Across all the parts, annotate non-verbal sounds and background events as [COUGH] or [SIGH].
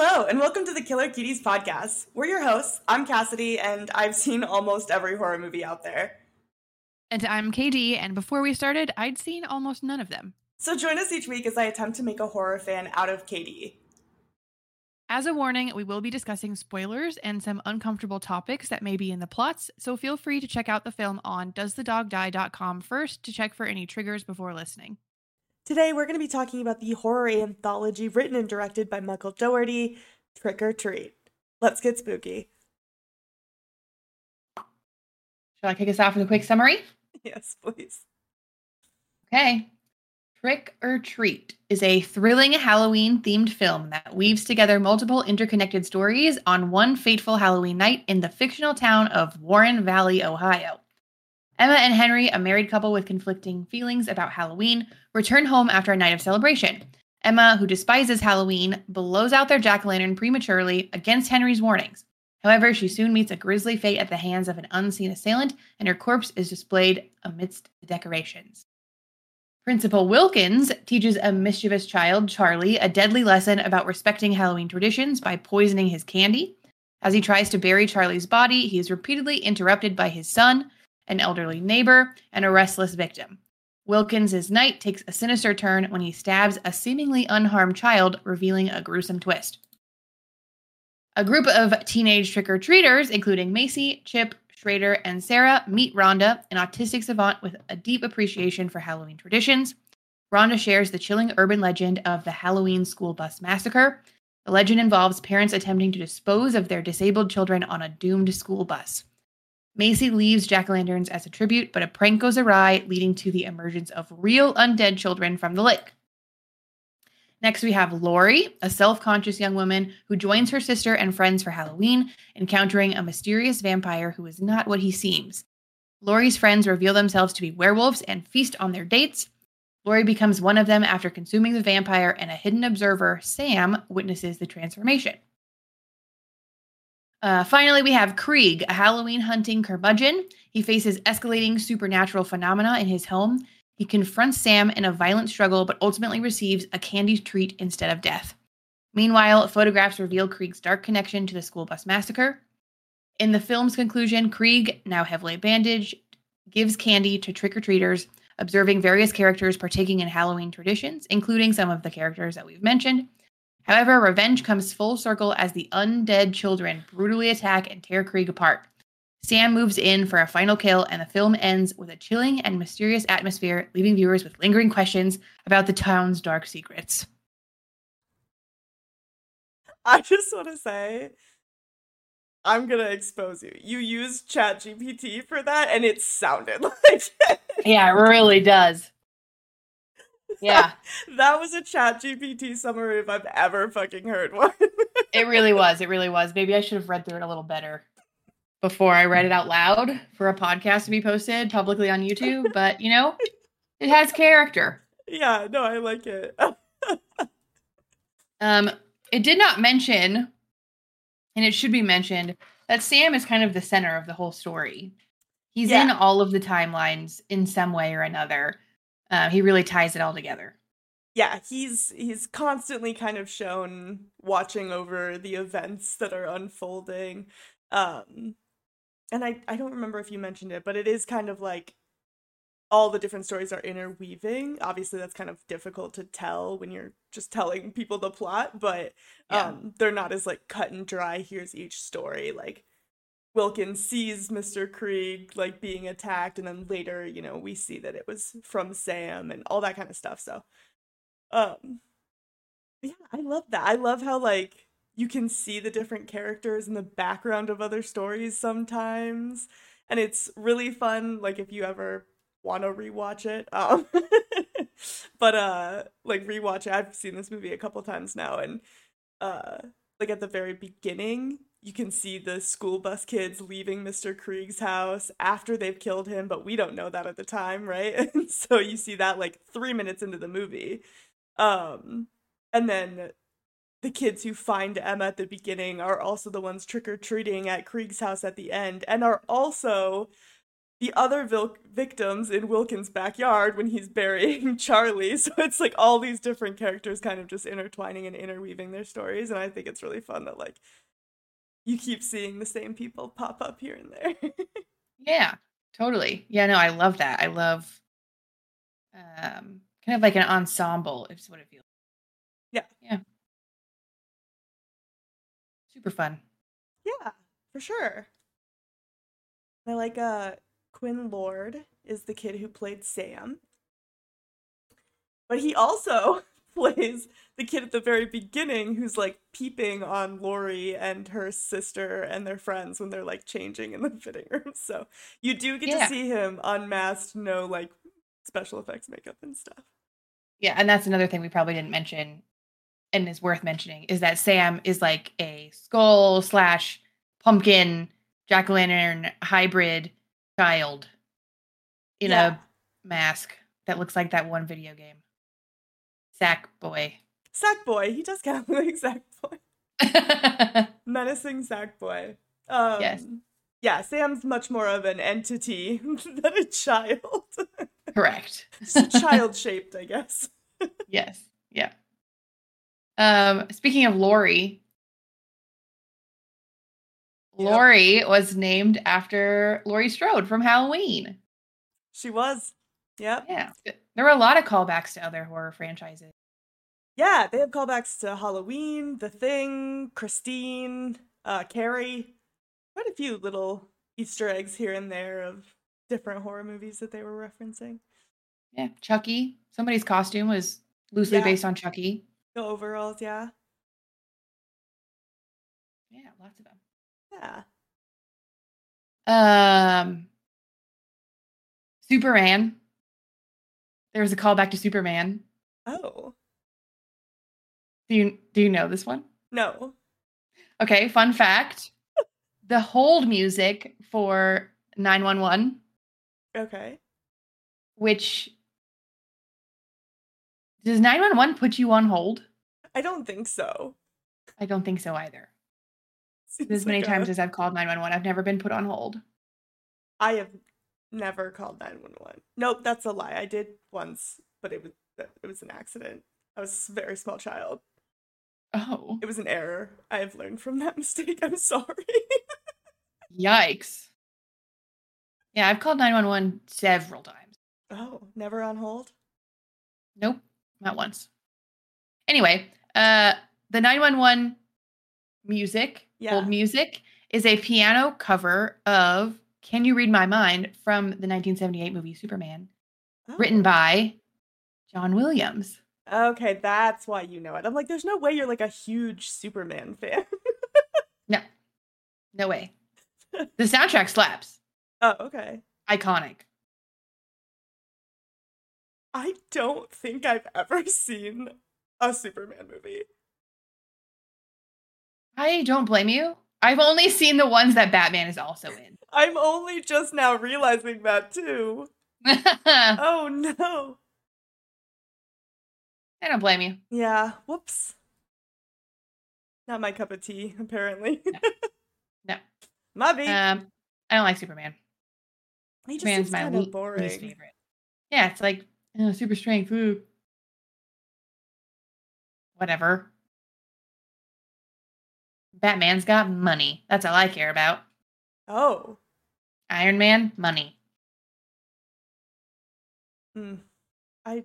Hello, and welcome to the Killer Cuties podcast. We're your hosts. I'm Cassidy, and I've seen almost every horror movie out there. And I'm KD, and before we started, I'd seen almost none of them. So join us each week as I attempt to make a horror fan out of KD. As a warning, we will be discussing spoilers and some uncomfortable topics that may be in the plots, so feel free to check out the film on doesthedogdie.com first to check for any triggers before listening. Today, we're going to be talking about the horror anthology written and directed by Michael Dougherty, Trick 'r Treat. Let's get spooky. Shall I kick us off with a quick summary? [LAUGHS] Yes, please. Okay. Trick 'r Treat is a thrilling Halloween themed film that weaves together multiple interconnected stories on one fateful Halloween night in the fictional town of Warren Valley, Ohio. Emma and Henry, a married couple with conflicting feelings about Halloween, return home after a night of celebration. Emma, who despises Halloween, blows out their jack o' lantern prematurely against Henry's warnings. However, she soon meets a grisly fate at the hands of an unseen assailant, and her corpse is displayed amidst the decorations. Principal Wilkins teaches a mischievous child, Charlie, a deadly lesson about respecting Halloween traditions by poisoning his candy. As he tries to bury Charlie's body, he is repeatedly interrupted by his son, an elderly neighbor, and a restless victim. Wilkins' night takes a sinister turn when he stabs a seemingly unharmed child, revealing a gruesome twist. A group of teenage trick or treaters, including Macy, Chip, Schrader, and Sarah, meet Rhonda, an autistic savant with a deep appreciation for Halloween traditions. Rhonda shares the chilling urban legend of the Halloween school bus massacre. The legend involves parents attempting to dispose of their disabled children on a doomed school bus. Macy leaves jack o' lanterns as a tribute, but a prank goes awry, leading to the emergence of real undead children from the lake. Next, we have Lori, a self conscious young woman who joins her sister and friends for Halloween, encountering a mysterious vampire who is not what he seems. Lori's friends reveal themselves to be werewolves and feast on their dates. Lori becomes one of them after consuming the vampire, and a hidden observer, Sam, witnesses the transformation. Uh, finally, we have Krieg, a Halloween hunting curmudgeon. He faces escalating supernatural phenomena in his home. He confronts Sam in a violent struggle, but ultimately receives a candy treat instead of death. Meanwhile, photographs reveal Krieg's dark connection to the school bus massacre. In the film's conclusion, Krieg, now heavily bandaged, gives candy to trick or treaters, observing various characters partaking in Halloween traditions, including some of the characters that we've mentioned. However, revenge comes full circle as the undead children brutally attack and tear Krieg apart. Sam moves in for a final kill, and the film ends with a chilling and mysterious atmosphere, leaving viewers with lingering questions about the town's dark secrets. I just want to say, I'm gonna expose you. You used ChatGPT for that, and it sounded [LAUGHS] like yeah, it really does. [LAUGHS] Yeah. that was a ChatGPT summary if I've ever fucking heard one. [LAUGHS] it really was. It really was. Maybe I should have read through it a little better before I read it out loud for a podcast to be posted publicly on YouTube, but you know, it has character. Yeah, no, I like it. [LAUGHS] um it did not mention and it should be mentioned that Sam is kind of the center of the whole story. He's yeah. in all of the timelines in some way or another. Uh, he really ties it all together. Yeah, he's he's constantly kind of shown watching over the events that are unfolding. Um and I I don't remember if you mentioned it, but it is kind of like all the different stories are interweaving. Obviously, that's kind of difficult to tell when you're just telling people the plot, but yeah. um, they're not as like cut and dry. Here's each story. Like Wilkins sees Mr. Krieg like being attacked, and then later, you know, we see that it was from Sam and all that kind of stuff. So, um, yeah, I love that. I love how like you can see the different characters in the background of other stories sometimes, and it's really fun. Like if you ever want to rewatch it, um, [LAUGHS] but uh, like rewatch it. I've seen this movie a couple times now, and uh, like at the very beginning you can see the school bus kids leaving Mr. Krieg's house after they've killed him, but we don't know that at the time, right? [LAUGHS] And so you see that like three minutes into the movie. Um, and then the kids who find Emma at the beginning are also the ones trick or treating at Krieg's house at the end, and are also the other vil- victims in Wilkins' backyard when he's burying [LAUGHS] Charlie. [LAUGHS] So it's like all these different characters kind of just intertwining and interweaving their stories. And I think it's really fun that like you keep seeing the same people pop up here and there. [LAUGHS] Yeah, totally. Yeah, no, I love that. I love um kind of like an ensemble is what it feels. Yeah. Yeah. Super fun. yeah, for sure. I like uh Quinn Lord is the kid who played Sam. But he also [LAUGHS] plays the kid at the very beginning who's like peeping on Lori and her sister and their friends when they're like changing in the [LAUGHS] fitting room. So you do get Yeah. to see him unmasked, no like special effects makeup and stuff. Yeah, and that's another thing we probably didn't mention and is worth mentioning is that Sam is like a skull slash pumpkin jack o' lantern hybrid child in Yeah. a mask that looks like that one video game. Sack boy. Sack boy. he does kind of look [LAUGHS] like sack boy. [LAUGHS] Menacing Sackboy. Um, Yes. Yeah, Sam's much more of an entity [LAUGHS] than a child. Correct. child shaped, I guess. Yes. Yeah. Um, speaking of Lori, Yep. Lori was named after Laurie Strode from Halloween. She was. Yep. Yeah. There were a lot of callbacks to other horror franchises. Yeah, they have callbacks to Halloween, The Thing, Christine, uh, Carrie. Quite a few little Easter eggs here and there of different horror movies that they were referencing. Yeah. Chucky. Somebody's costume was loosely Yeah. based on Chucky. The overalls, yeah. Yeah, lots of them. Yeah. Um Superman. There was a callback to Superman. Oh. Do you do you know this one? No. Okay, fun fact. [LAUGHS] the hold music for 911, Okay. which does 911 put you on hold? I don't think so. I don't think so either. Seems As many like a- times as I've called 911, I've never been put on hold. I have never called 911. Nope, that's a lie. I did once, but it was it was an accident. I was a very small child. Oh, It was an error. I have learned from that [LAUGHS] mistake. I'm sorry. yikes. Yeah, I've called 911 several times. oh, never on hold? Nope, not once. Anyway, uh the 911 music, Yeah. old music, is a piano cover of Can You Read My Mind from the 1978 movie Superman, written Oh. by John Williams. Okay, that's why you know it. I'm like, there's no way you're like a huge Superman fan. [LAUGHS] No, no way. [LAUGHS] The soundtrack slaps. oh, okay. Iconic. I don't think I've ever [LAUGHS] seen a Superman movie. I don't blame you. I've only seen the ones that Batman is also in. [LAUGHS] I'm only just now realizing that too. [LAUGHS] Oh no. I don't blame you. Yeah, whoops. Not my cup of tea, apparently. No. [LAUGHS] My bad. Um, I don't like Superman. he just Superman's my le- of least favorite. Yeah, it's like oh, super strength. Ooh. Whatever. Batman's got money. That's all I care about. Oh. Iron Man, money. Hmm. I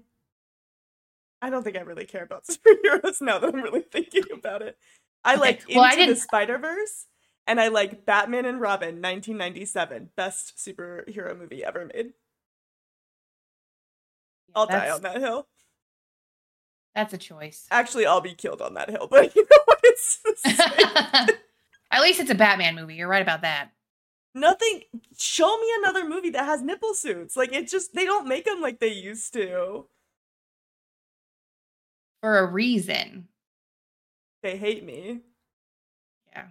I don't think I really care about [LAUGHS] superheroes now that I'm really thinking about it. I Okay, like well, I Into the didn't- Spider Verse, and I like Batman and Robin, 1997, best superhero movie ever made. I'll die on that hill. That's a choice. Actually, I'll be killed on that hill, [LAUGHS] but you know [LAUGHS] At least it's a Batman movie. You're right about that. nothing. Show me another movie that has nipple suits. Like it just they don't make them like they used to. For a reason. They hate me. Yeah.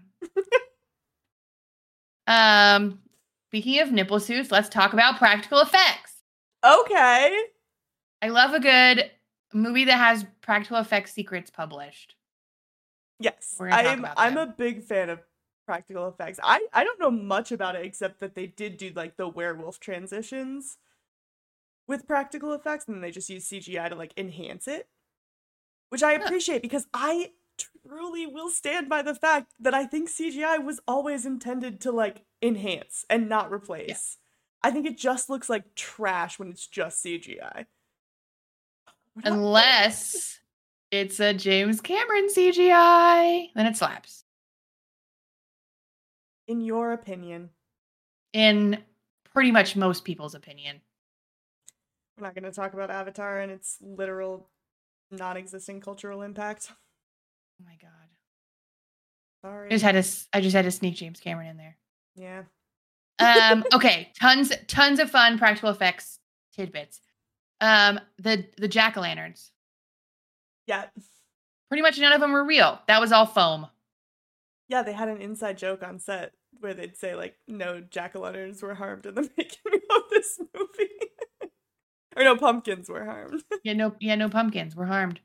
[LAUGHS] um, speaking of nipple suits, let's talk about practical effects. Okay. I love a good movie that has practical effects secrets published. Yes, We're gonna talk I'm. I'm them. a big fan of practical effects. I I don't know much about it except that they did do like the werewolf transitions with practical effects and then they just use CGI to like enhance it. Which I appreciate because I truly will stand by the fact that I think CGI was always intended to like enhance and not replace. I think it just looks like trash when it's just CGI. Unless it's a James Cameron CGI, then it slaps. in your opinion, In pretty much most people's opinion. we're not going to talk about Avatar and its literal non-existing cultural impact. [LAUGHS] Oh my god. Sorry. I just had to I just had to sneak James Cameron in there. yeah. Um [LAUGHS] okay, tons tons of fun practical effects tidbits. Um the the jack-o'-lanterns. Yeah. Pretty much none of them were real. That was all foam. Yeah, they had an inside joke on set where they'd say like no jack-o'-lanterns were harmed in the [LAUGHS] making of this movie. [LAUGHS] or no pumpkins were harmed. [LAUGHS] Yeah, no yeah, no pumpkins were harmed.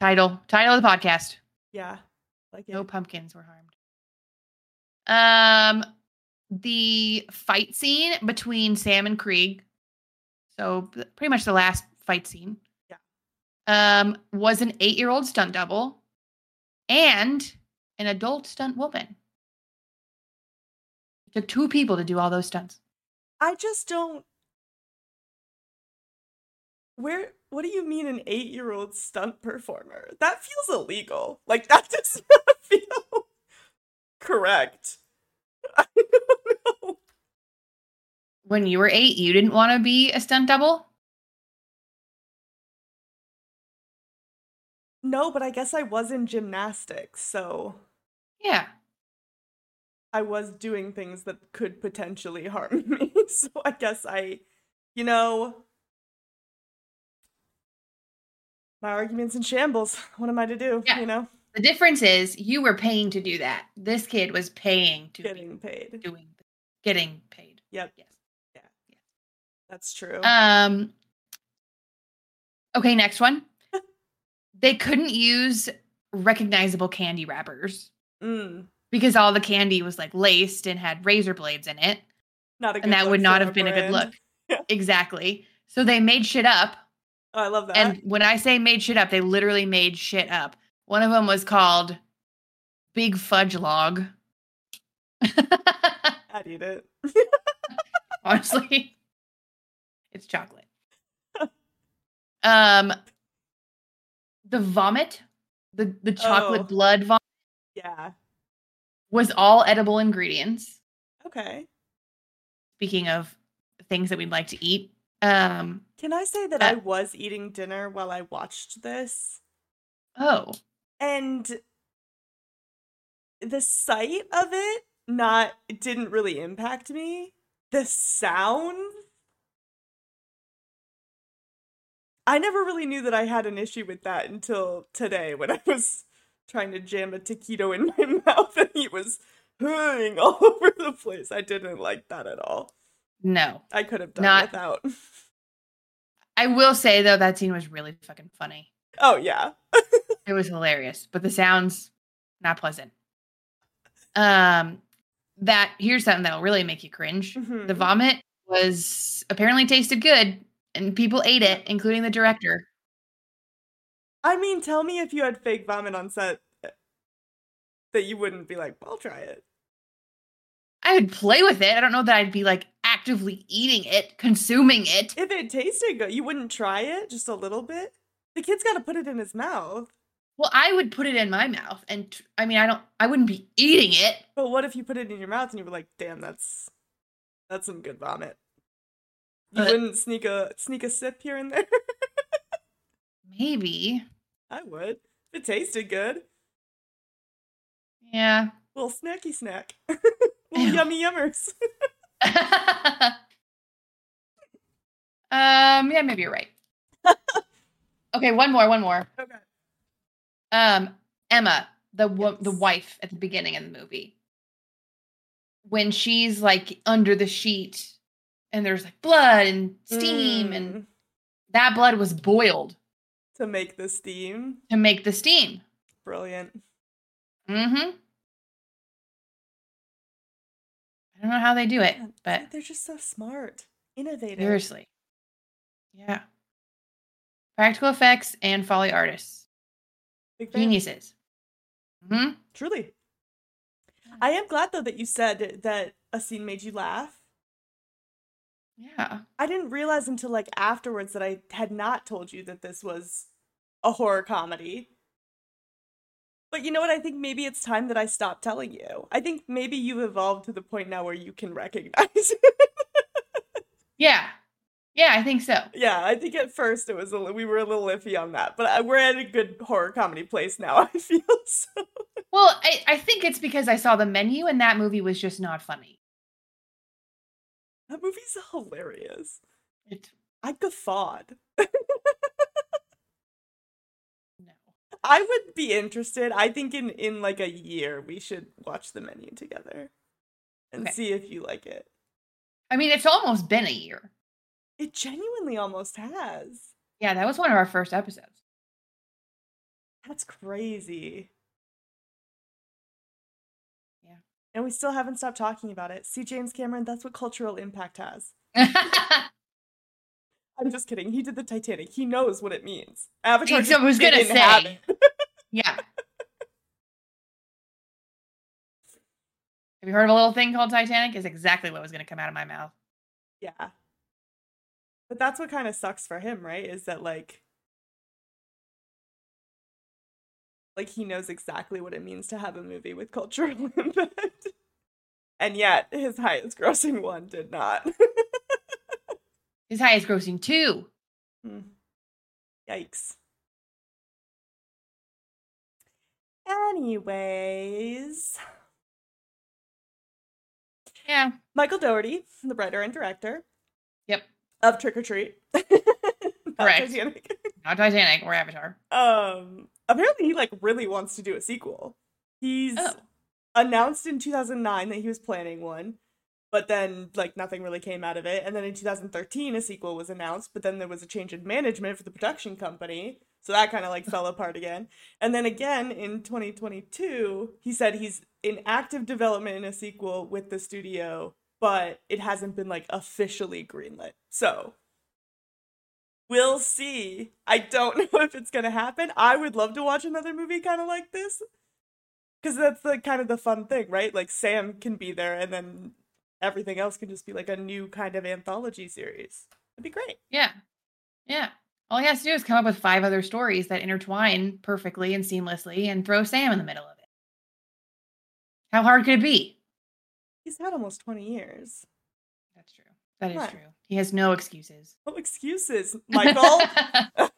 Title. Title of the podcast. yeah. Like it. No pumpkins were harmed. Um, the fight scene between Sam and Krieg, so pretty much the last fight scene. Um, was an eight-year-old stunt double and an adult stunt woman. It took two people to do all those stunts. I just don't Where what do you mean an 8-year-old stunt performer? That feels illegal. Like that [LAUGHS] does not feel correct. [LAUGHS] I don't know. When you were eight, you didn't want to be a stunt double. No, but I guess I was in gymnastics, so Yeah. I was doing things that could potentially harm [LAUGHS] me. So I guess I, you know, my argument's in shambles. What am I to do? Yeah. You know, The difference is you were paying to do that. This kid was paying to be getting paid. doing getting paid. Yep, Yes. Yeah. That's true. Um Okay, next one. They couldn't use recognizable candy wrappers mm, because all the candy was like laced and had razor blades in it, not a good and that would not have been a good look. Yeah. [LAUGHS] Exactly. So they made shit up. Oh, I love that. And when I say made shit up, they literally made shit up. One of them was called Big Fudge Log. [LAUGHS] I'd eat it. honestly. [LAUGHS] It's chocolate. um the vomit, the the chocolate Oh. blood vomit Yeah. was all edible ingredients. Okay. Speaking of things that we'd like to eat. Um Can I say that Uh, I was eating dinner while I watched this? oh, and the sight of it not it didn't really impact me the sound i never really knew that i had an issue with that until today when i was trying to jam a taquito in my [LAUGHS] mouth and he was hurrying all [LAUGHS] over the place i didn't like that at all no. i could have done Not- without I will say though that scene was really fucking funny. oh yeah [LAUGHS] It was hilarious, but the sounds not pleasant. Um that here's something that'll really make you cringe. The Mhm. vomit was apparently tasted good and people ate it, including the director. i mean tell me if you had fake vomit on set eh, that you wouldn't be like i'll try it I would play with it. I don't know that I'd be like actively eating it, consuming it. If it tasted good, you wouldn't try it just a little bit? The kid's got to put it in his mouth. Well, I would put it in my mouth and t- I mean, I don't I wouldn't be eating it. But what if you put it in your mouth and you were like, "Damn, that's that's some good vomit." You wouldn't sneak a sneak a sip here and there. [LAUGHS] Maybe. I would. If it tasted good, Yeah. little snacky snack, [LAUGHS] little yummy yummers. [LAUGHS] um, yeah, maybe you're right. okay, one more, one more. Okay. Um, Emma, the wo- the wife at the beginning of the movie, when she's like under the sheet, and there's like blood and steam, and Mm, that blood was boiled to make the steam. to make the steam. Brilliant. Mm-hmm. I don't know how they do it, Yeah, but they're just so smart, innovative. seriously. Yeah. Practical effects and Foley artists. Geniuses. hmm Truly. I am glad though that you said that a scene made you laugh. Yeah. I didn't realize until like afterwards that I had not told you that this was a horror comedy. But you know what? I think maybe it's time that I stop telling you. I think maybe you've evolved to the point now where you can recognize it. [LAUGHS] Yeah. Yeah, I think so. yeah, I think at first it was a li- we were a little iffy on that, but uh, we're at a good horror comedy place now. [LAUGHS] I feel so. Well, I, I think it's because I saw the menu and that movie was just not funny. That movie's [LAUGHS] hilarious. It I guffawed. no. I would be interested. I think in in like a year we should watch the menu together and Okay. see if you like it. I mean, it's almost been a year. It genuinely almost has. Yeah, that was one of our first episodes. That's crazy. And we still haven't stopped talking about it. See, James Cameron, that's what cultural impact has. [LAUGHS] I'm just kidding. He did the Titanic. He knows what it means. Avatar. It's- I was gonna say. [LAUGHS] yeah. Have you heard of a little thing called Titanic? Is exactly what was going to come out of my mouth. Yeah. But that's what kind of sucks for him, right? Is that like like he knows exactly what it means to have a movie with cultural [LAUGHS] impact. And yet his highest grossing one did not. His highest grossing two. Hmm. Yikes. Anyways, Yeah. Michael Dougherty, the writer and director Yep. of Trick 'r Treat. [LAUGHS] Not Correct. Titanic. Not Titanic or Avatar. um apparently he like really wants to do a sequel. He's Oh. announced in 2009 that he was planning one but then like nothing really came out of it. And then in 2013 a sequel was announced but then there was a change in management for the production company. So that kind of like fell apart again. And then again in 2022 he said he's in active development in a sequel with the studio but it hasn't been like officially greenlit. So We'll see. I don't [LAUGHS] know if it's gonna happen. I would love to watch another movie kind of like this, because that's the kind of the fun thing, right? Like Sam can be there, and then everything else can just be like a new kind of anthology series. It'd be great. Yeah. Yeah. All he has to do is come up with five other stories that intertwine perfectly and seamlessly and throw Sam in the middle of it. How hard could it be? He's had almost twenty years. That's true. That is true. He has no excuses. No excuses, Michael. [LAUGHS] it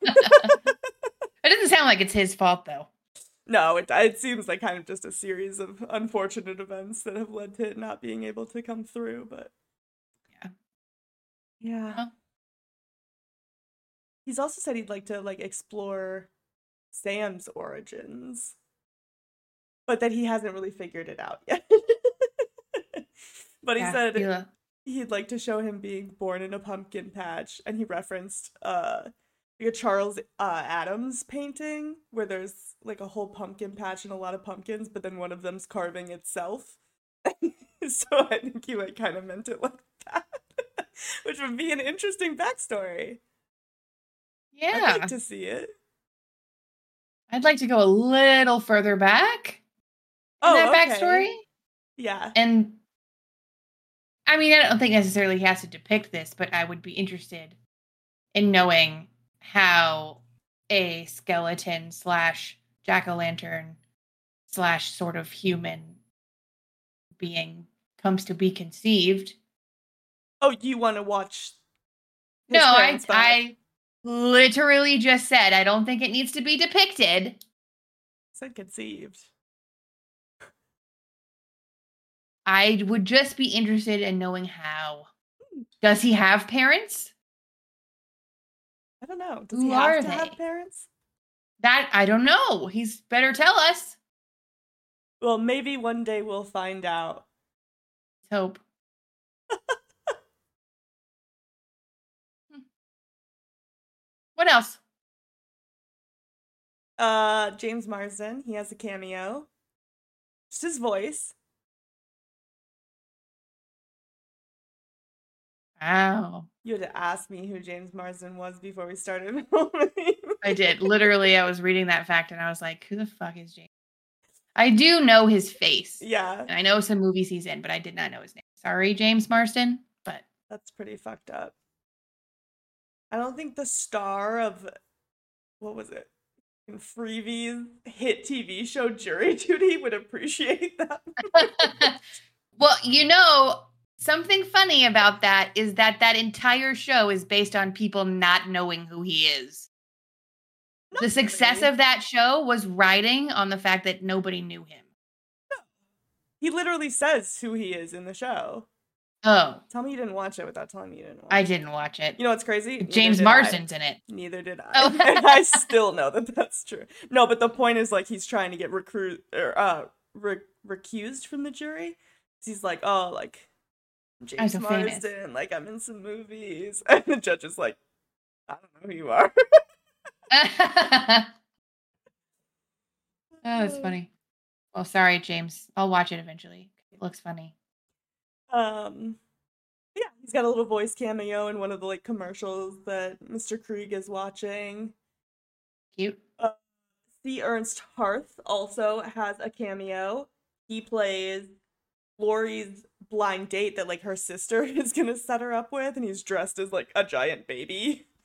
doesn't sound like it's his fault though. no, it it seems like kind of just a series of unfortunate events that have led to it not being able to come through. But Yeah. yeah. Huh. He's also said he'd like to like explore Sam's origins, but that he hasn't really figured it out yet. [LAUGHS] but he Yeah, said he, uh, he'd like to show him being born in a pumpkin patch, and he referenced uh like a Charles uh, Addams painting where there's like a whole pumpkin patch and a lot of pumpkins, but then one of them's carving itself. [LAUGHS] so I think he like kind of meant it like that, [LAUGHS] which would be an interesting backstory. yeah. I'd like to see it. I'd like to go a little further back in Oh, that okay. backstory. Yeah. And I mean, I don't think necessarily he has to depict this, but I would be interested in knowing how a skeleton slash jack o' lantern slash sort of human being comes to be conceived. Oh, you want to watch? no, I. I literally just said I don't think it needs to be depicted. said conceived. I would just be interested in knowing how. Does he have parents? I don't know. Does Who he have are to have they? parents? That I don't know. He's better tell us. Well, maybe one day we'll find out. Let's hope. [LAUGHS] What else? Uh, James Marsden, he has a cameo. Just his voice. Wow. You had to ask me who James Marsden was before we started [LAUGHS] filming. I did. Literally, I was reading that fact and I was like, who the fuck is James? I do know his face. yeah, And I know some movies he's in, but I did not know his name. Sorry, James Marsden. But that's pretty fucked up. I don't think the star of what was it? In Freevee's hit TV show Jury [LAUGHS] Duty would appreciate that. [LAUGHS] well, you know, something funny about that is that that entire show is based on people not knowing who he is. the success really. of that show was riding on the fact that nobody knew him. He literally says who he is in the show. Oh, Tell me you didn't watch it without telling me you didn't watch I it. didn't watch it. You know what's crazy? Neither James did I. Marsden's in it. Neither did I. Oh. [LAUGHS] and I [LAUGHS] still know that that's true. No, but the point is like he's trying to get recruit or uh re- recused from the jury. He's like, oh, like James so famous. Marsden, like I'm in some movies, [LAUGHS] and the judge is like, I don't know who you are. [LAUGHS] [LAUGHS] oh, that's funny. Well, sorry, James. I'll watch it eventually. It looks funny. Um, yeah, he's got a little voice cameo in one of the like commercials that Mr. Krieg is watching. Cute. C. Ernst Harth also has a cameo. He plays Lori's blind date that like her sister [LAUGHS] is gonna set her up with, and he's dressed as like a giant baby. [LAUGHS]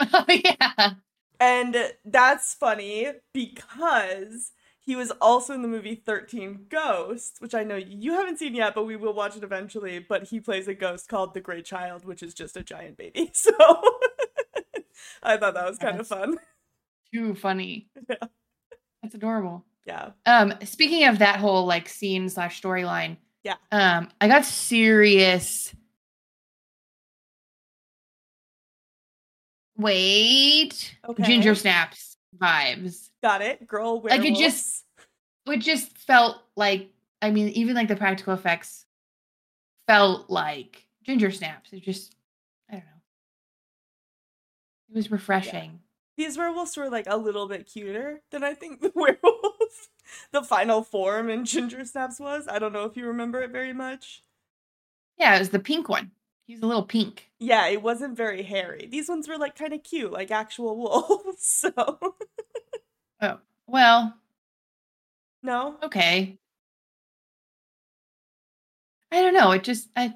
Oh yeah. And that's funny because he was also in the movie 13 Ghosts, which I know you haven't seen yet, but we will watch it eventually. But he plays a ghost called the Great Child, which is just a giant baby. [LAUGHS] So I thought that was kind of That's- fun. Too funny. Yeah. That's adorable. Yeah. Um, speaking of that whole like scene slash storyline, Yeah. Um, I got serious. Wait, Okay. ginger snaps vibes. Got it. Girl Like, it just- It just felt like, I mean, even like the practical effects felt like ginger snaps. It just, I don't know. It was refreshing. These werewolves were like a little bit cuter than I think the [LAUGHS] werewolves, [LAUGHS] the final form in Ginger Snaps was. I don't know if you remember it very much. Yeah, it was the pink one. He's a little pink. Yeah, it wasn't very hairy. These ones were like kind of cute, like actual wolves. [LAUGHS] So, Oh, well, no. okay. I don't know. It just I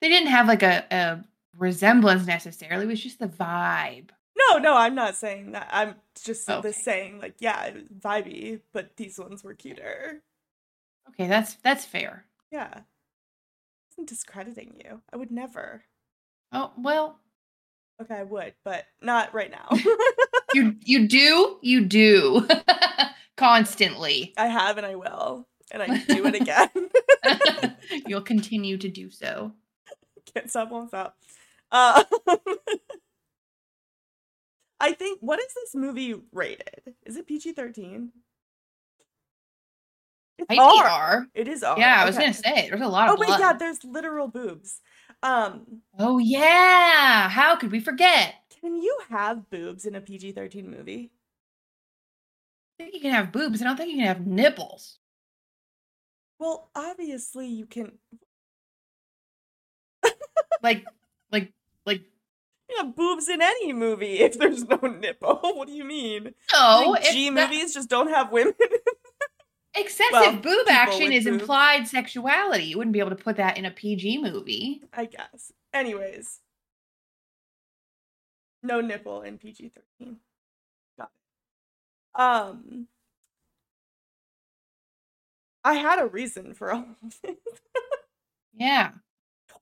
they didn't have like a, a resemblance necessarily. It was just the vibe. No, no, I'm not saying that. I'm just Okay. the saying like, yeah, it was vibey, but these ones were cuter. Okay, that's that's fair. Yeah. I wasn't discrediting you. I would never. Oh well, Okay, I would, but not right now. [LAUGHS] [LAUGHS] you you do you do [LAUGHS] constantly. I have and I will. And I do it again. You'll continue to do so. Can't stop, won't stop. Uh, I think, what is this movie rated? Is it PG 13? It's R. R. It is R. Yeah, I was okay. gonna say there's a lot Oh, of wait, yeah, there's literal boobs. Um, Oh yeah, how could we forget? can you have boobs in a PG 13 movie? I think you can have boobs. I don't think you can have nipples. Well, obviously you can. Like, like, like. You have boobs in any movie if there's no nipple. [LAUGHS] What do you mean? No, Like, G that- movies just don't have women. [LAUGHS] excessive well, boob action is boobs. implied sexuality. You wouldn't be able to put that in a PG movie. I guess. Anyways, no nipple in PG thirteen. Got it. Um, I had a reason for all of this. [LAUGHS] Yeah.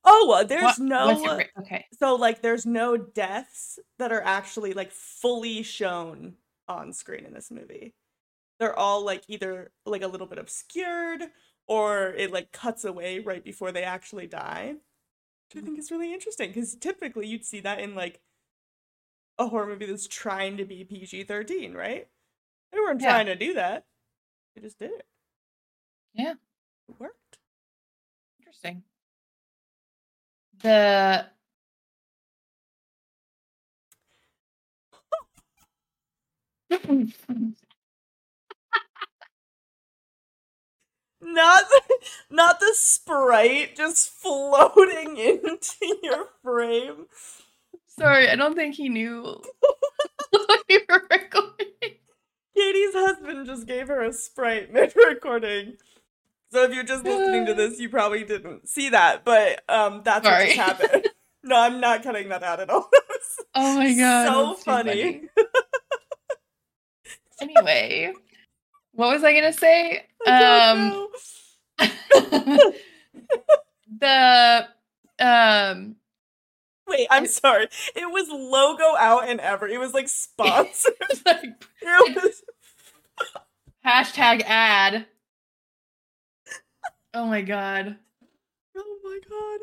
Oh, there's What- no. it okay. so like, there's no deaths that are actually like fully shown on screen in this movie. They're all like either like a little bit obscured or it like cuts away right before they actually die. Which I think is really interesting because typically you'd see that in like a horror movie that's trying to be PG 13, right? They weren't Yeah. trying to do that, they just did it. Yeah. It worked. Interesting. The Not the, not the sprite just floating [LAUGHS] into your frame. Sorry, I don't think he knew we were recording. Katie's husband just gave her a sprite [LAUGHS] mid recording. So if you're just listening to [SIGHS] this, you probably didn't see that, but um that's what just happened. [LAUGHS] no, I'm not cutting that out at all. [LAUGHS] Oh my god. so too funny. [LAUGHS] anyway, what was I gonna say? I Um, the um, Wait, I'm sorry. It was logo out and ever. It was like sponsored. like, it was hashtag ad. Oh my god. Oh my god.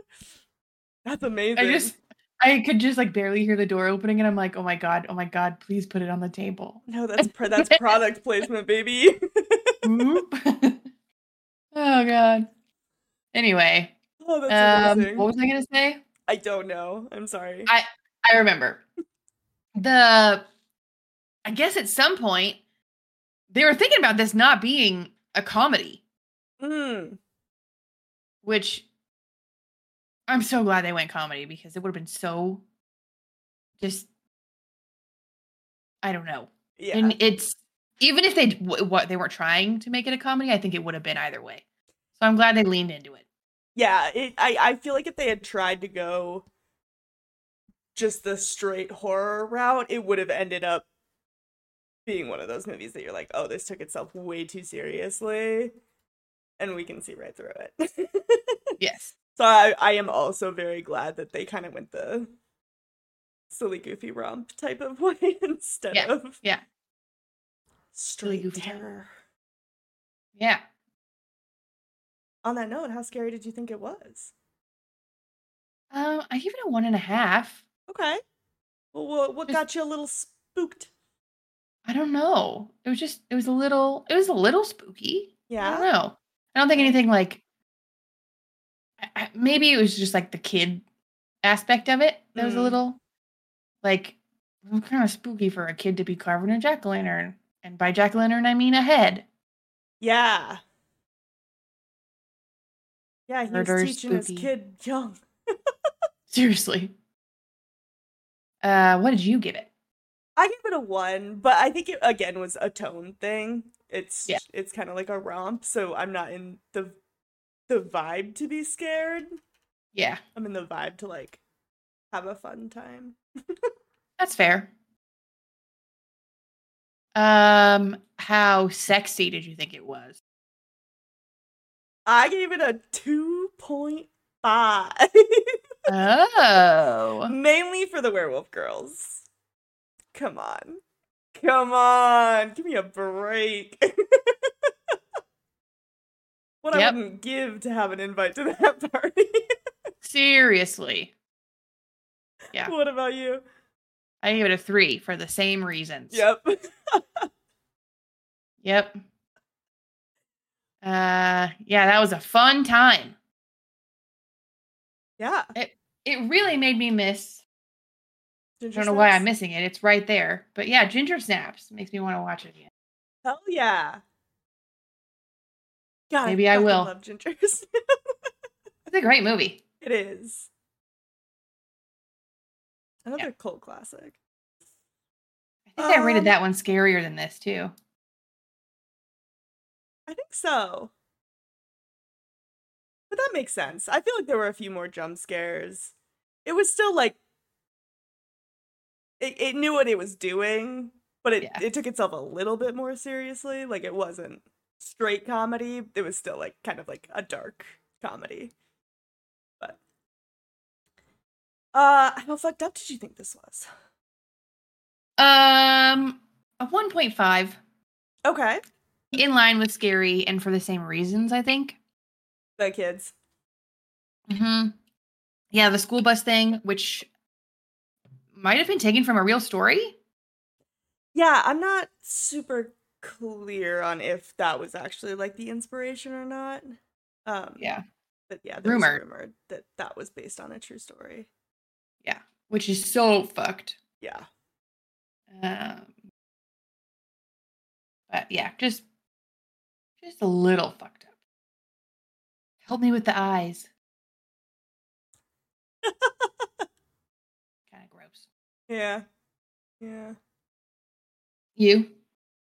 That's amazing. I just I could just like barely hear the door opening and I'm like, oh my god, oh my god, please put it on the table. No, that's pr- that's [LAUGHS] product placement, baby. [LAUGHS] [LAUGHS] Oh god. Anyway, oh, that's um, amazing. what was I gonna say? I don't know. I'm sorry. I- I remember. The I guess at some point they were thinking about this not being a comedy, Mm. Which I'm so glad they went comedy because it would have been so just I don't know. Yeah. And it's even if they what they weren't trying to make it a comedy, I think it would have been either way. So I'm glad they leaned into it. yeah, it I, I feel like if they had tried to go just the straight horror route, it would have ended up being one of those movies that you're like, oh, this took itself way too seriously. And we can see right through it. [LAUGHS] Yes. So I, I am also very glad that they kind of went the silly goofy romp type of [LAUGHS] way instead Yeah, of yeah. straight goofy terror. Yeah. On that note, how scary did you think it was? Um, I give it a one and a half. Okay. Well, what, got you a little spooked? I don't know. It was just it was a little it was a little spooky. Yeah. I don't know. I don't think anything like maybe it was just like the kid aspect of it that was a Mm. little like kind of spooky for a kid to be carving a jack o' lantern. And by jack o' lantern, I mean a head. Yeah. Yeah, he Murder was teaching his kid young. [LAUGHS] Seriously. Uh, what did you give it? I gave it a one, but I think it again was a tone thing. It's Yeah. it's kind of like a romp, so I'm not in the the vibe to be scared. Yeah, I'm in the vibe to like have a fun time. that's fair. Um, how sexy did you think it was? I gave it a 2.5. Oh, [LAUGHS] Mainly for the werewolf girls. Come on. Come on. Give me a break. [LAUGHS] what I wouldn't give to have an invite to that [LAUGHS] party. seriously. Yeah. what about you? I gave it a three for the same reasons. Yep. [LAUGHS] Yep. Uh, yeah, that was a fun time. yeah. It It really made me miss. I don't know why I'm missing it. It's right there. But yeah, Ginger Snaps makes me want to watch it again. Hell yeah. God, Maybe I fucking will. love gingers. [LAUGHS] It's a great movie. it is. Another Yeah. cult classic. I think I rated Um, that one scarier than this too. I think so. But that makes sense. I feel like there were a few more jump scares. It was still like it, it knew what it was doing, but it, Yeah. it took itself a little bit more seriously. Like it wasn't straight comedy. It was still like kind of like a dark comedy. But uh how fucked up did you think this was? Um, a 1.5 Okay. in line with scary and for the same reasons, I think. The kids. Hmm Yeah, the school bus thing, which might have been taken from a real story. Yeah, I'm not super clear on if that was actually like the inspiration or not. Um, Yeah, but yeah, Rumored. rumored that that was based on a true story. yeah, which is so fucked. Yeah, Um, but yeah, just just a little fucked up. Help me with the eyes. kind of gross. Yeah. Yeah. You?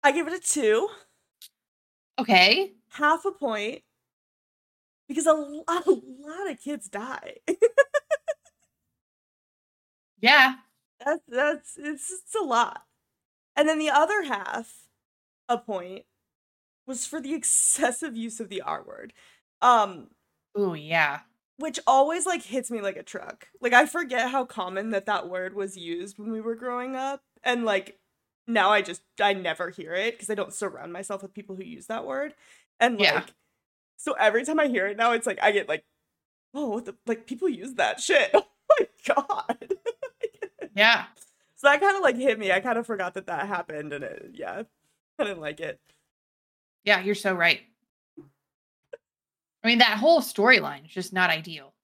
I give it a two. Okay. Half a point. Because a lot, [LAUGHS] a lot of kids die. [LAUGHS] Yeah. that's that's it's it's a lot. And then the other half, a point, was for the [LAUGHS] excessive use of the R word. Um, Ooh, yeah. Which always like hits me like a truck. Like I forget how common that that word was used when we were growing up and like now I just I never hear it because I don't surround myself with people who use that word. And like Yeah. so every time I hear it now it's like I get like oh what the like people use that shit. [LAUGHS] Oh my god. [LAUGHS] Yeah. so that kind of like hit me. I kind of forgot that that happened and it yeah. I didn't like it. Yeah, you're so right. I mean, that whole storyline is just not ideal.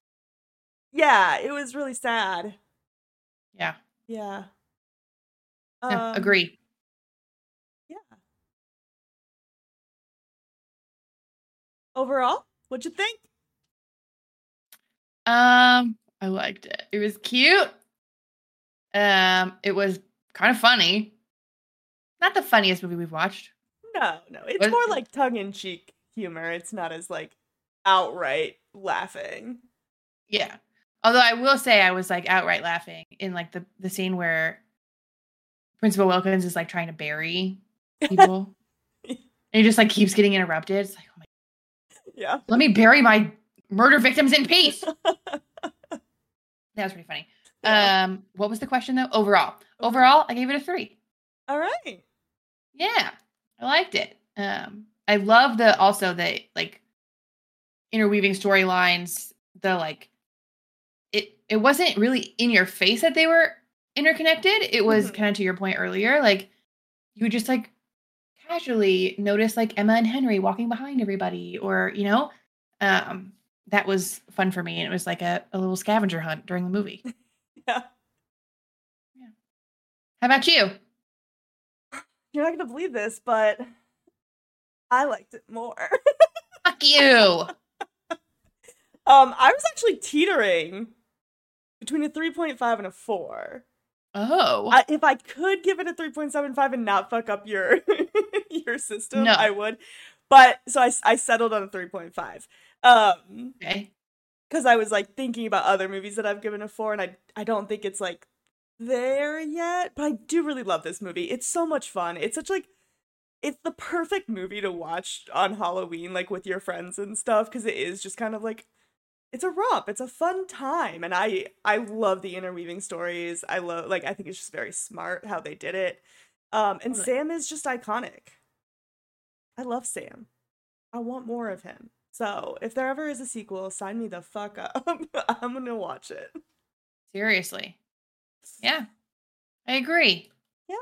Yeah, it was really sad. Yeah. Yeah. No, Um, agree. Yeah. Overall, what'd you think? Um, I liked it. It was cute. Um, it was kind of funny. Not the funniest movie we've watched. No, no, it's Was- more like tongue in cheek humor. It's not as like outright laughing. Yeah. Although I will say I was like outright laughing in like the the scene where Principal Wilkins is like trying to bury [LAUGHS] people. and he just like keeps getting interrupted. It's like, oh my Yeah. let me bury my murder victims in peace. [LAUGHS] that was pretty funny. Yeah. Um, what was the question though? Overall. Overall, I gave it a three. All right. Yeah, I liked it. Um, I love the also the like interweaving storylines. The like, it it wasn't really in your face that they were interconnected. It was Mhm. kind of to your point earlier. Like you would just like casually notice like Emma and Henry walking behind everybody, or you know, um, that was fun for me. And it was like a, a little scavenger hunt during the movie. [LAUGHS] yeah. Yeah. How about you? [SIGHS] You're not gonna believe this, but I liked it more. Fuck you. [LAUGHS] um, I was actually teetering between a 3.5 and a 4. Oh, I, if I could give it a 3.75 and not fuck up your [LAUGHS] your system, No. I would. But so I, I settled on a 3.5. Um okay. cuz I was like thinking about other movies that I've given a 4 and I I don't think it's like there yet, but I do really love this movie. It's so much fun. It's such like it's the perfect movie to watch on Halloween like with your friends and stuff cuz it is just kind of like it's a romp. It's a fun time, and I I love the interweaving stories. I love like I think it's just very smart how they did it. Um, and Totally. Sam is just iconic. I love Sam. I want more of him. So if there ever is a sequel, sign me the fuck up. [LAUGHS] I'm gonna watch it. Seriously. Yeah, I agree. Yeah,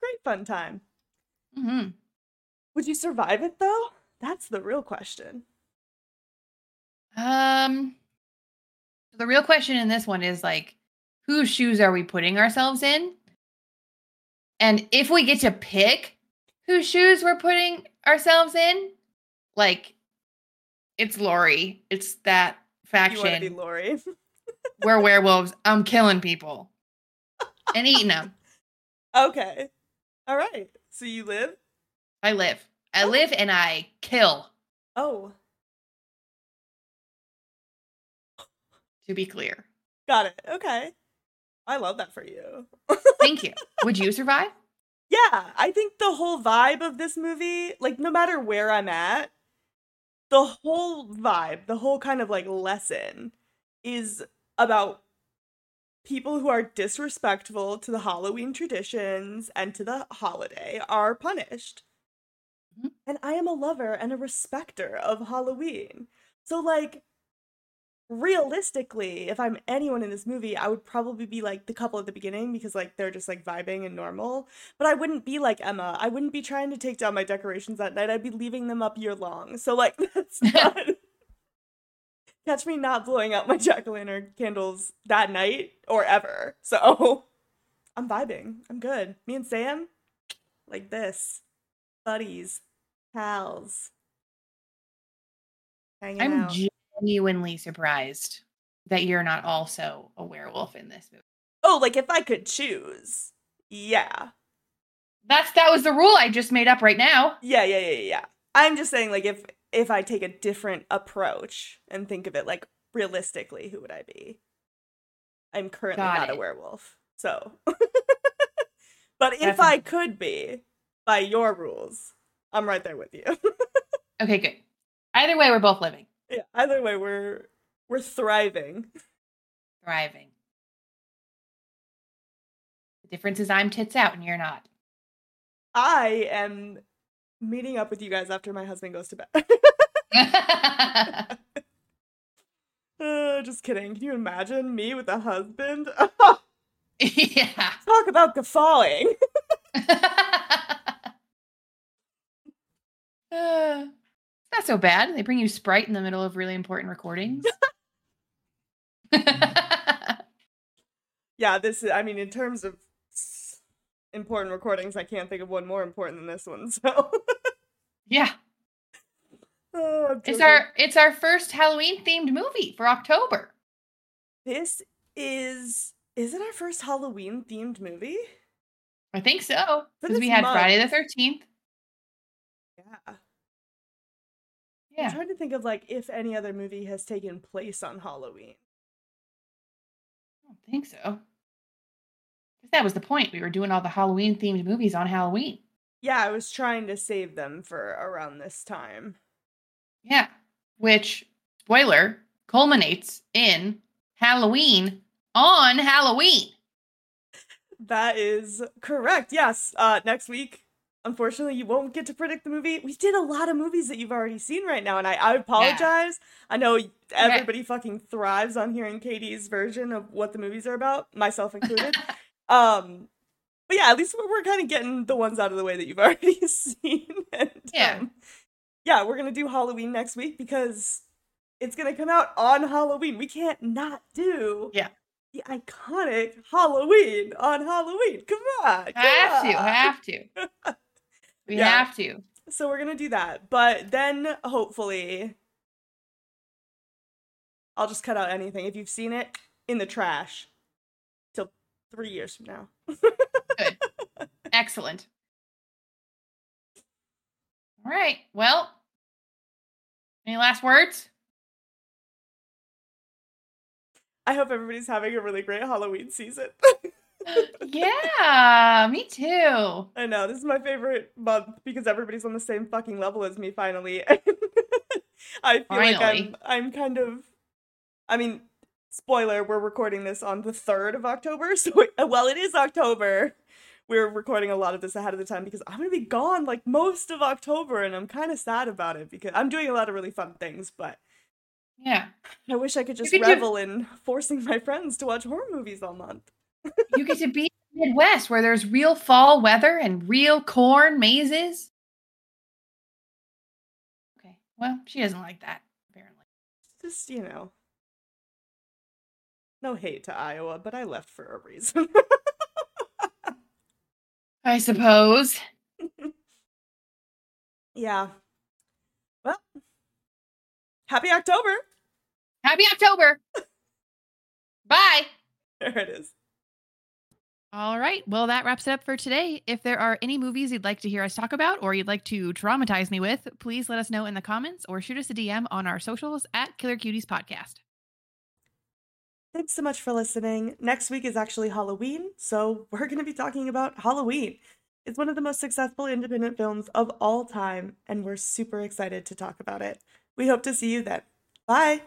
great fun time. Mm-hmm. Would you survive it though? That's the real question. Um, the real question in this one is like, whose shoes are we putting ourselves in? And if we get to pick whose shoes we're putting ourselves in, like, it's Laurie. It's that You be faction. Laurie? [LAUGHS] We're werewolves. I'm killing people [LAUGHS] and eating them. okay. All right. So you live? I live. I live and I kill. Oh, To be clear. got it. Okay. I love that for you. Thank you. [LAUGHS] Would you survive? Yeah, I think the whole vibe of this movie, like no matter where I'm at, the whole vibe, the whole kind of like lesson is about people who are disrespectful to the Halloween traditions and to the holiday are punished. Mhm. And I am a lover and a respecter of Halloween. So like realistically, if I'm anyone in this movie, I would probably be like the couple at the beginning because like they're just like vibing and normal. But I wouldn't be like Emma. I wouldn't be trying to take down my decorations that night. I'd be leaving them up year long. So like [LAUGHS] that's not [LAUGHS] catch me not blowing out my jack o' lantern candles that night or ever. So [LAUGHS] I'm vibing. I'm good. Me and Sam, like this, buddies, pals. hanging I'm out. Genuinely surprised that you're not also a werewolf in this movie. oh, like if I could choose. Yeah. That's that was the rule I just made up right now. Yeah, yeah, yeah, yeah, yeah. I'm just saying, like, if if I take a different approach and think of it like realistically, who would I be? I'm currently Got not a werewolf, so. [LAUGHS] but if I could be, by your rules, I'm right there with you. [LAUGHS] Okay, good. Either way, we're both living, yeah. [LAUGHS] Either way, we're we're thriving. thriving. The difference is I'm tits out and you're not. I am meeting up with you guys after my husband goes to bed. [LAUGHS] [LAUGHS] uh, just kidding. Can you imagine me with a husband? yeah. Talk about guffawing. [SIGHS] [SIGHS] Not so bad. They bring you Sprite in the middle of really important recordings. [LAUGHS] [LAUGHS] yeah, this is, I mean, in terms of important recordings, I can't think of one more important than this one. [LAUGHS] So, yeah. Oh, It's our it's our first Halloween themed movie for October. This is. Is it our first Halloween themed movie? I think so. Because we had month. Friday the 13th. Yeah. I'm Yeah. trying to think of like if any other movie has taken place on Halloween. I don't think so. That was the point. We were doing all the Halloween themed movies on Halloween. Yeah, I was trying to save them for around this time. Yeah. Which, spoiler, culminates in Halloween on Halloween. That is correct. Yes. Uh next week, unfortunately, you won't get to predict the movie. We did a lot of movies that you've already seen right now, and I, I apologize. I know everybody fucking thrives on hearing Katie's version of what the movies are about, myself included. [LAUGHS] um but yeah, at least we're, we're kind of getting the ones out of the way that you've [LAUGHS] already seen. And, Yeah. um, yeah, we're gonna do Halloween next week because it's gonna come out on Halloween. We can't not do Yeah. the iconic Halloween on Halloween. Come on, come Have to, on. have to. [LAUGHS] We Yeah. have to. So we're gonna do that, but then hopefully, I'll just cut out anything if you've seen it in the trash till three years from now. [LAUGHS] Excellent. All right. Well, any last words? I hope everybody's having a really great Halloween season. [LAUGHS] yeah, me too. I know this is my favorite month because everybody's on the same fucking level as me. Finally, [LAUGHS] I feel like I'm I'm kind of. I mean, spoiler: we're recording this on the third of October, [LAUGHS] so well, it is October. We're recording a lot of this ahead of the time because I'm gonna be gone like most of October, and I'm kind of sad about it because I'm doing a lot of really fun things, but Yeah. I wish I could just could do- revel in forcing my friends to watch horror movies all month. You get to be in the Midwest where there's real fall weather and real corn mazes. Okay. Well, she doesn't like that, apparently. just you know no hate to iowa but i left for a reason [LAUGHS] I suppose. [LAUGHS] yeah well happy october Happy October. [LAUGHS] Bye. there it is All right. Well, that wraps it up for today. If there are any movies you'd like to hear us talk about or you'd like to traumatize me with, please let us know in the comments or shoot us a DM on our socials at Killer Cuties Podcast. thanks so much for listening next week is actually halloween so [LAUGHS] we're going to be talking about halloween it's one of the most successful independent films of all time and we're super excited to talk about it we hope to see you then bye